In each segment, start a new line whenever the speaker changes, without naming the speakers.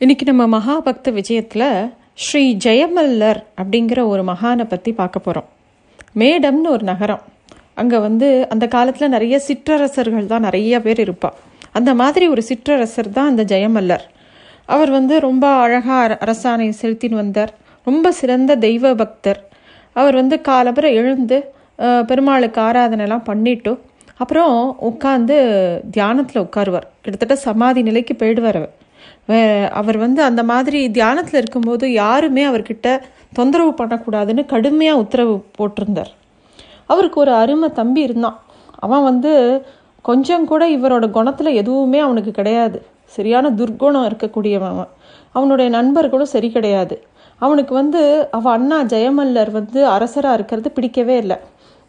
இன்றைக்கி நம்ம மகாபக்த விஜயத்தில் ஸ்ரீ ஜெயமல்லர் அப்படிங்கிற ஒரு மகானை பற்றி பார்க்க போகிறோம் மேடம்னு ஒரு நகரம். அங்கே வந்து அந்த காலத்தில் நிறைய சிற்றரசர்கள் தான் நிறைய பேர் இருப்பாள் அந்த மாதிரி ஒரு சிற்றரசர் தான் அந்த ஜெயமல்லர். அவர் வந்து ரொம்ப அழகாக அரசாணை செலுத்தின்னு வந்தார். ரொம்ப சிறந்த தெய்வ பக்தர். அவர் வந்து காலபுற எழுந்து பெருமாளுக்கு ஆராதனைலாம் பண்ணிட்டு அப்புறம் உட்காந்து தியானத்தில் உட்காருவார். கிட்டத்தட்ட சமாதி நிலைக்கு போயிடுவார் அவர். அவர் வந்து அந்த மாதிரி தியானத்தில் இருக்கும்போது யாருமே அவர்கிட்ட தொந்தரவு பண்ணக்கூடாதுன்னு கடுமையாக உத்தரவு போட்டிருந்தார். அவருக்கு ஒரு அருமை தம்பி இருந்தான். அவன் வந்து கொஞ்சம் கூட இவரோட குணத்தில் எதுவுமே அவனுக்கு கிடையாது. சரியான துர்குணம் இருக்கக்கூடியவன் அவன். அவனுடைய நண்பர்களும் சரி கிடையாது. அவனுக்கு வந்து அவன் அண்ணா ஜெயமல்லர் வந்து அரசராக இருக்கிறது பிடிக்கவே இல்லை.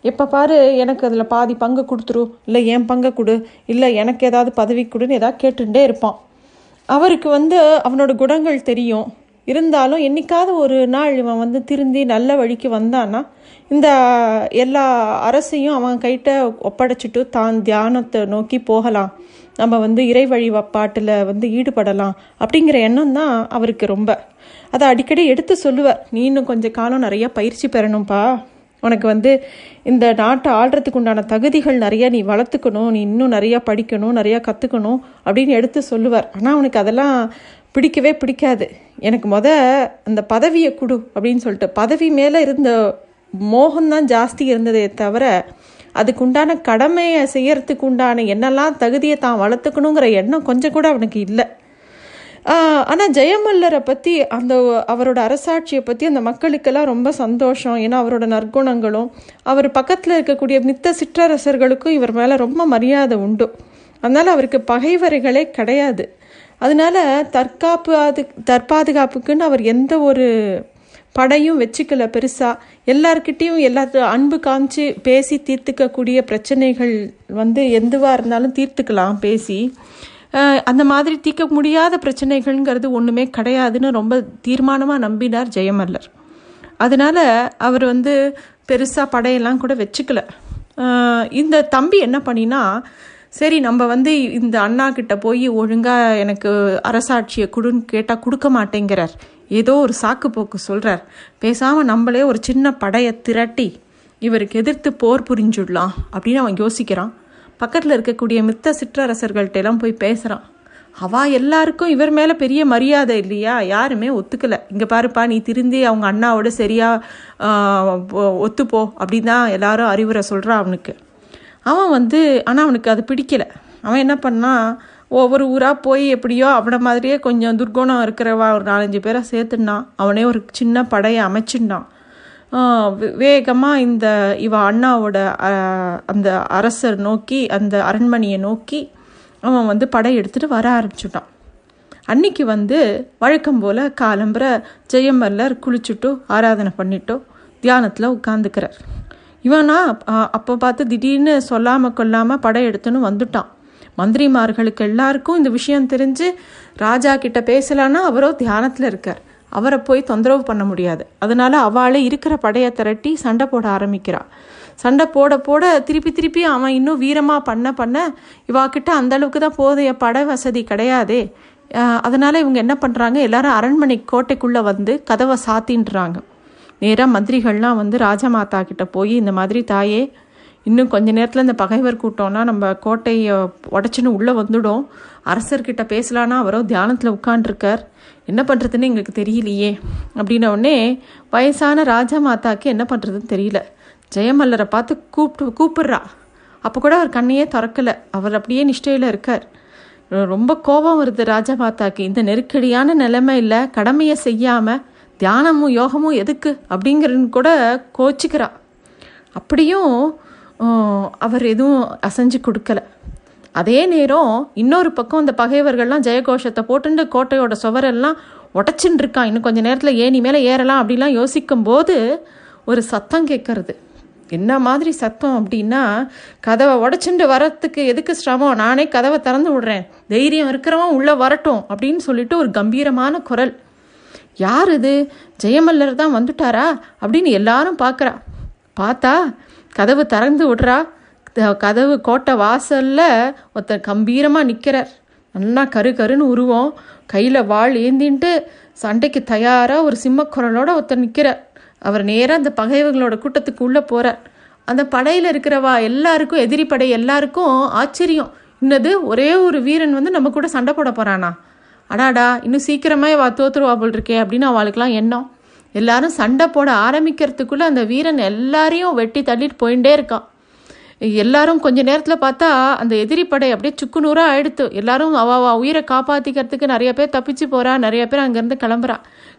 எப்போ பாரு எனக்கு அதில் பாதி பங்கு கொடுத்துரு இல்லை என் பங்கை கொடு இல்லை எனக்கு ஏதாவது பதவி கொடுன்னு ஏதாவது கேட்டுகிட்டே இருப்பான். அவருக்கு வந்து அவனோட குணங்கள் தெரியும். இருந்தாலும் என்னைக்காவது ஒரு நாள் இவன் வந்து திருந்தி நல்ல வழிக்கு வந்தான்னா இந்த எல்லா அரசையும் அவன் கைட்ட ஒப்படைச்சிட்டு தான் தியானத்தை நோக்கி போகலாம். நம்ம வந்து இறை வழி பாட்டில் வந்து ஈடுபடலாம் அப்படிங்கிற எண்ணம் தான் அவருக்கு ரொம்ப. அதை அடிக்கடி எடுத்து சொல்லுவார். நீ இன்னும் கொஞ்சம் காலம் நிறைய பயிற்சி பெறணும்ப்பா உனக்கு வந்து இந்த நாட்டை ஆள்றதுக்கு உண்டான தகுதிகள் நிறையா நீ வளர்த்துக்கணும் நீ இன்னும் நிறையா படிக்கணும் நிறையா கற்றுக்கணும் அப்படின்னு எடுத்து சொல்லுவார். ஆனால் அவனுக்கு அதெல்லாம் பிடிக்கவே பிடிக்காது. எனக்கு முத அந்த பதவியை கொடு அப்படின்னு சொல்லிட்டு பதவி மேலே இருந்த மோகம்தான் ஜாஸ்தி இருந்ததே தவிர அதுக்கு உண்டான கடமையை செய்யறதுக்கு உண்டான என்னெல்லாம் தகுதியை தான் வளர்த்துக்கணுங்கிற எண்ணம் கொஞ்சம் கூட அவனுக்கு இல்லை. ஆனால் ஜெயமல்லரை பற்றி அந்த அவரோட அரசாட்சியை பற்றி அந்த மக்களுக்கெல்லாம் ரொம்ப சந்தோஷம். ஏன்னா அவரோட நற்குணங்களும் அவர் பக்கத்தில் இருக்கக்கூடிய மித்த சிற்றரசர்களுக்கும் இவர் மேலே ரொம்ப மரியாதை உண்டு. அதனால் அவருக்கு பகைவரைகளே கிடையாது. அதனால தற்காப்பு அது தற்பாதுகாப்புக்குன்னு அவர் எந்த ஒரு படையும் வச்சுக்கல பெருசாக எல்லார்கிட்டேயும் எல்லாத்தையும் அன்பு காமிச்சு பேசி தீர்த்துக்கக்கூடிய பிரச்சனைகள் வந்து எதுவாக இருந்தாலும் தீர்த்துக்கலாம் பேசி. அந்த மாதிரி தீர்க்க முடியாத பிரச்சனைகள்ங்கிறது ஒன்றுமே கிடையாதுன்னு ரொம்ப தீர்மானமாக நம்பினார் ஜெயமல்லர். அதனால் அவர் வந்து பெருசாக படையெல்லாம் கூட வச்சுக்கல. இந்த தம்பி என்ன பண்ணினா சரி நம்ம வந்து இந்த அண்ணா கிட்ட போய் ஒழுங்காக எனக்கு அரசாட்சியை கொடுன்னு கேட்டால் கொடுக்க மாட்டேங்கிறார். ஏதோ ஒரு சாக்கு போக்கு சொல்கிறார் பேசாமல் நம்மளே ஒரு சின்ன படையை திரட்டி இவருக்கு எதிர்த்து போர் புரிஞ்சுடலாம் அப்படின்னு அவன் யோசிக்கிறான். பக்கத்தில் இருக்கக்கூடிய மித்த சிற்றரசர்கள்ட்ட எல்லாம் போய் பேசுகிறான் அவா எல்லாருக்கும் இவர் மேலே பெரிய மரியாதை இல்லையா? யாருமே ஒத்துக்கலை. இங்கே பாருப்பா நீ திருந்தி அவங்க அண்ணாவோட சரியாக ஒத்துப்போ அப்படின்னு தான் எல்லாரும் அறிவுரை சொல்கிறான் அவனுக்கு. அவன் வந்து ஆனால் அவனுக்கு அது பிடிக்கலை. அவன் என்ன பண்ணான் ஒவ்வொரு ஊராக போய் எப்படியோ அவனை மாதிரியே கொஞ்சம் துர்குணம் இருக்கிறவா ஒரு நாலஞ்சு பேரை சேர்த்துனான் அவனே ஒரு சின்ன படையை அமைச்சிருந்தான் வேகமாக இந்த இவ அண்ணாவோட அந்த அரசர் நோக்கி அந்த அரண்மனையை நோக்கி அவன் வந்து படை எடுத்துட்டு வர ஆரம்பிச்சுட்டான். அன்னைக்கு வந்து வழக்கம் போல் காலம்பர ஜெயமல்லர் குளிச்சுட்டோ ஆராதனை பண்ணிட்டோ தியானத்தில் உட்காந்துக்கிறார் இவனா அப்போ பார்த்து திடீர்னு சொல்லாமல் கொல்லாமல் படை எடுத்துன்னு வந்துட்டான். மந்திரிமார்களுக்கு எல்லாருக்கும் இந்த விஷயம் தெரிஞ்சு ராஜா கிட்ட பேசலான்னா அவரோ தியானத்தில் இருக்கார். அவரை போய் தொந்தரவு பண்ண முடியாது. அதனால அவளே இருக்கிற படையை திரட்டி சண்டை போட ஆரம்பிக்கிறாள் சண்டை போட போட திருப்பி திருப்பி அவன் இன்னும் வீரமாக பண்ண பண்ண இவாக்கிட்ட அந்த அளவுக்கு தான் போதைய படை வசதி கிடையாதே. அதனால் இவங்க என்ன பண்ணுறாங்க எல்லாரும் அரண்மனை கோட்டைக்குள்ளே வந்து கதவை சாத்தின்றாங்க. நேராக மந்திரிகள்லாம் வந்து ராஜமாதா கிட்ட போய் இந்த மாதிரி தாயே இன்னும் கொஞ்ச நேரத்தில் இந்த பகைவர் கூட்டம்னா நம்ம கோட்டையை உடச்சின்னு உள்ளே வந்துடும். அரசர்கிட்ட பேசலான்னா அவரோ தியானத்தில் உட்காண்டிருக்கார் என்ன பண்ணுறதுன்னு எங்களுக்கு தெரியலையே. அப்படின்ன உடனே வயசான ராஜமாதாக்கு என்ன பண்ணுறதுன்னு தெரியல. ஜெயமல்லரை பார்த்து கூப்பிட்டு கூப்பிடுறா. அப்போ கூட அவர் கண்ணையே திறக்கலை. அவர் அப்படியே நிஷ்டையில் இருக்கார். ரொம்ப கோபம் வருது ராஜா மாதாக்கு. இந்த நெருக்கடியான நிலைமை இல்லை. கடமையை செய்யாமல் தியானமும் யோகமும் எதுக்கு? அப்படிங்கிறன்னு கூட கோச்சிக்கிறா. அப்படியும் அவர் எதுவும் அசைஞ்சு கொடுக்கல. அதே நேரம் இன்னொரு பக்கம் இந்த பகைவர்கள்லாம் ஜெயகோஷத்தை போட்டுண்டு கோட்டையோட சுவரெல்லாம் உடச்சின்னு இருக்கான் இன்னும் கொஞ்சம் நேரத்தில் ஏணி மேலே ஏறலாம் அப்படிலாம் யோசிக்கும் போது ஒரு சத்தம் கேட்கறது. என்ன மாதிரி சத்தம் அப்படின்னா கதவை உடச்சுண்டு வரத்துக்கு எதுக்கு சிரமம்? நானே கதவை திறந்து விடுறேன். தைரியம் இருக்கிறவன் உள்ளே வரட்டும் அப்படின்னு சொல்லிட்டு ஒரு கம்பீரமான குரல். யார் இது? ஜெயமல்லர் தான் வந்துட்டாரா அப்படின்னு எல்லாரும் பார்க்குறா. பார்த்தா கதவு திறந்து விடுறா. கதவு கோட்டை வாசலில் ஒருத்தர் கம்பீரமாக நிற்கிறார் நல்லா கரு கருன்னு உருவம். கையில் வாள் ஏந்தின்ட்டு சண்டைக்கு தயாராக ஒரு சிம்மக்குரலோட ஒருத்தர் நிற்கிறார் அவர் நேராக அந்த பகைவர்களோட கூட்டத்துக்கு உள்ளே போகிறார் அந்த படையில் இருக்கிறவா எல்லாருக்கும் எதிரி படை எல்லாருக்கும் ஆச்சரியம். இன்னது ஒரே ஒரு வீரன் வந்து நம்ம கூட சண்டை போட போகிறானா அடாடா இன்னும் சீக்கிரமே வா தோத்துருவா போல் இருக்கே அப்படின்னு அவளுக்கெல்லாம் எண்ணம். எல்லாரும் சண்டை போட ஆரம்பிக்கிறதுக்குள்ளே அந்த வீரன் எல்லாரையும் வெட்டி தள்ளிட்டு போயிட்டே இருக்கான். எல்லாரும் கொஞ்ச நேரத்தில் பார்த்தா அந்த எதிரி படை அப்படியே சுக்குநூறாக ஆயிடுத்து. எல்லாரும் அவ உயிரை காப்பாற்றிக்கிறதுக்கு நிறைய பேர் தப்பிச்சு போகிறா நிறைய பேர் அங்கேருந்து கிளம்புறா.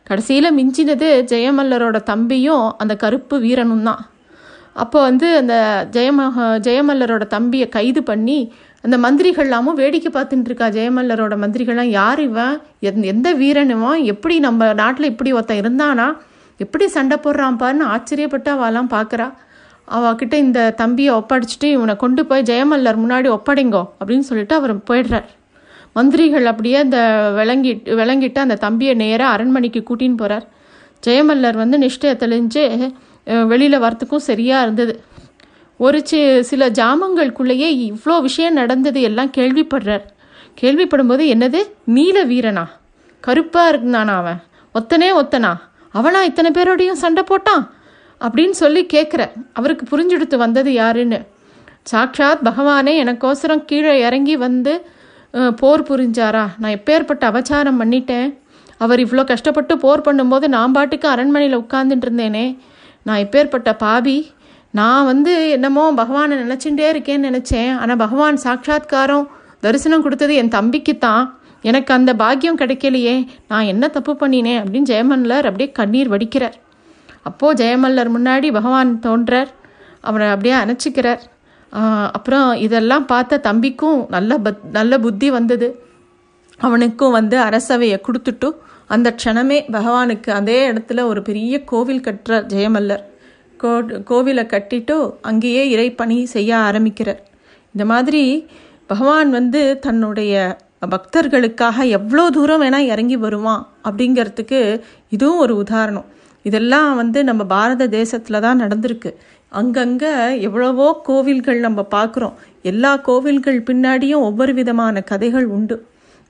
கடைசியில் மிஞ்சினது ஜெயமல்லரோட தம்பியும் அந்த கருப்பு வீரனும் தான். அப்போ வந்து அந்த ஜெயமஹ ஜெயமல்லரோட தம்பியை கைது பண்ணி அந்த மந்திரிகள்லாமும் வேடிக்கை பார்த்துட்டு இருக்கா. ஜெயமல்லரோட மந்திரிகள்லாம் யார் இவன்? எந்த எந்த வீரன் இவன்? எப்படி நம்ம நாட்டில் இப்படி ஒருத்தன் இருந்தானா? எப்படி சண்டை போடுறான் பாருன்னு ஆச்சரியப்பட்டு அவெல்லாம் பார்க்குறா. அவகிட்ட இந்த தம்பியை ஒப்படைச்சிட்டு இவனை கொண்டு போய் ஜெயமல்லர் முன்னாடி ஒப்படைங்கோ அப்படின்னு சொல்லிட்டு அவர் போயிடுறார். மந்திரிகள் அப்படியே அந்த விளங்கி விளங்கிட்டு அந்த தம்பியை நேராக அரண்மனைக்கு கூட்டின்னு போகிறார் ஜெயமல்லர் வந்து நிஷ்டையை தெளிஞ்சு வெளியில் வரத்துக்கும் சரியாக இருந்தது. ஒரு சி சில ஜாமங்களுக்குள்ளேயே இவ்வளோ விஷயம் நடந்தது எல்லாம் கேள்விப்படுறார். கேள்விப்படும்போது என்னது? நீல வீரனா? கருப்பாக இருந்தானா அவன்? ஒத்தனே ஒத்தனா? அவனா இத்தனை பேரோடையும் சண்டை போட்டான்? அப்படின்னு சொல்லி கேட்குற அவருக்கு புரிஞ்சுடுத்து வந்தது யாருன்னு. சாக்ஷாத் பகவானே எனக்கோசரம் கீழே இறங்கி வந்து போர் புரிஞ்சாரா? நான் எப்பேற்பட்ட அபச்சாரம் பண்ணிட்டேன்? அவர் இவ்வளோ கஷ்டப்பட்டு போர் பண்ணும்போது நான் பாட்டுக்கு அரண்மனையில் உட்காந்துட்டு இருந்தேனே நான் எப்பேற்பட்ட பாபி? நான் வந்து என்னமோ பகவானை நினச்சிட்டே இருக்கேன்னு நினச்சேன். ஆனால் பகவான் சாட்சாத்காரம் தரிசனம் கொடுத்தது என் தம்பிக்கு தான் எனக்கு அந்த பாக்கியம் கிடைக்கலையே நான் என்ன தப்பு பண்ணினேன் அப்படின்னு ஜெயமல்லர் அப்படியே கண்ணீர் வடிக்கிறார். அப்போது ஜெயமல்லர் முன்னாடி பகவான் தோன்றார். அவரை அப்படியே அணைச்சிக்கிறார். அப்புறம் இதெல்லாம் பார்த்த தம்பிக்கும் நல்ல பத் நல்ல புத்தி வந்தது. அவனுக்கும் வந்து அரசவையை கொடுத்துட்டு அந்த க்ஷணமே பகவானுக்கு அதே இடத்துல ஒரு பெரிய கோவில் கட்டுறார் ஜெயமல்லர். கோ கோவிலை கட்டிட்டு அங்கேயே இறைப்பணி செய்ய ஆரம்பிக்கிறார். இந்த மாதிரி பகவான் வந்து தன்னுடைய பக்தர்களுக்காக எவ்வளோ தூரம் வேணால் இறங்கி வருவான் அப்படிங்கிறதுக்கு இதுவும் ஒரு உதாரணம். இதெல்லாம் வந்து நம்ம பாரத தேசத்தில் தான் நடந்திருக்கு. அங்கங்கே எவ்வளவோ கோவில்கள் நம்ம பார்க்குறோம். எல்லா கோவில்கள் பின்னாடியும் ஒவ்வொரு விதமான கதைகள் உண்டு.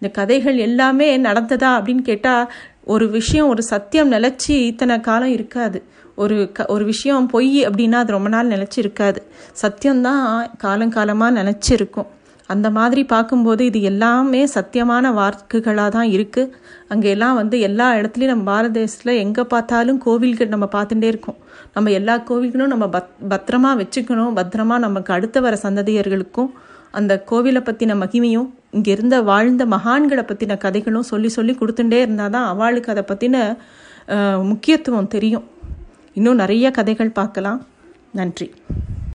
இந்த கதைகள் எல்லாமே நடந்ததா அப்படின்னு கேட்டால் ஒரு விஷயம் ஒரு சத்தியம் நிலச்சி இத்தனை காலம் இருக்காது. ஒரு க ஒரு விஷயம் பொய் அப்படின்னா அது ரொம்ப நாள் நிலச்சி இருக்காது. சத்தியம்தான் காலங்காலமாக நினச்சிருக்கும் அந்த மாதிரி பார்க்கும்போது இது எல்லாமே சத்தியமான வாக்குகளாக தான் இருக்குது அங்கே எல்லாம் வந்து எல்லா இடத்துலையும் நம்ம பாரத தேசத்தில் எங்கே பார்த்தாலும் கோவில்கள் நம்ம பார்த்துட்டே இருக்கோம். நம்ம எல்லா கோவில்களும் நம்ம பத் பத்திரமா வச்சுக்கணும். பத்திரமா நமக்கு அடுத்த வர சந்ததியர்களுக்கும் அந்த கோவிலை பற்றின மகிமையும் இங்கே இருந்த வாழ்ந்த மகான்களை பற்றின கதைகளும் சொல்லி சொல்லி கொடுத்துட்டே இருந்தால் தான் அவளுக்கு அதை பற்றின முக்கியத்துவம் தெரியும். இன்னும் நிறைய கதைகள் பார்க்கலாம். நன்றி.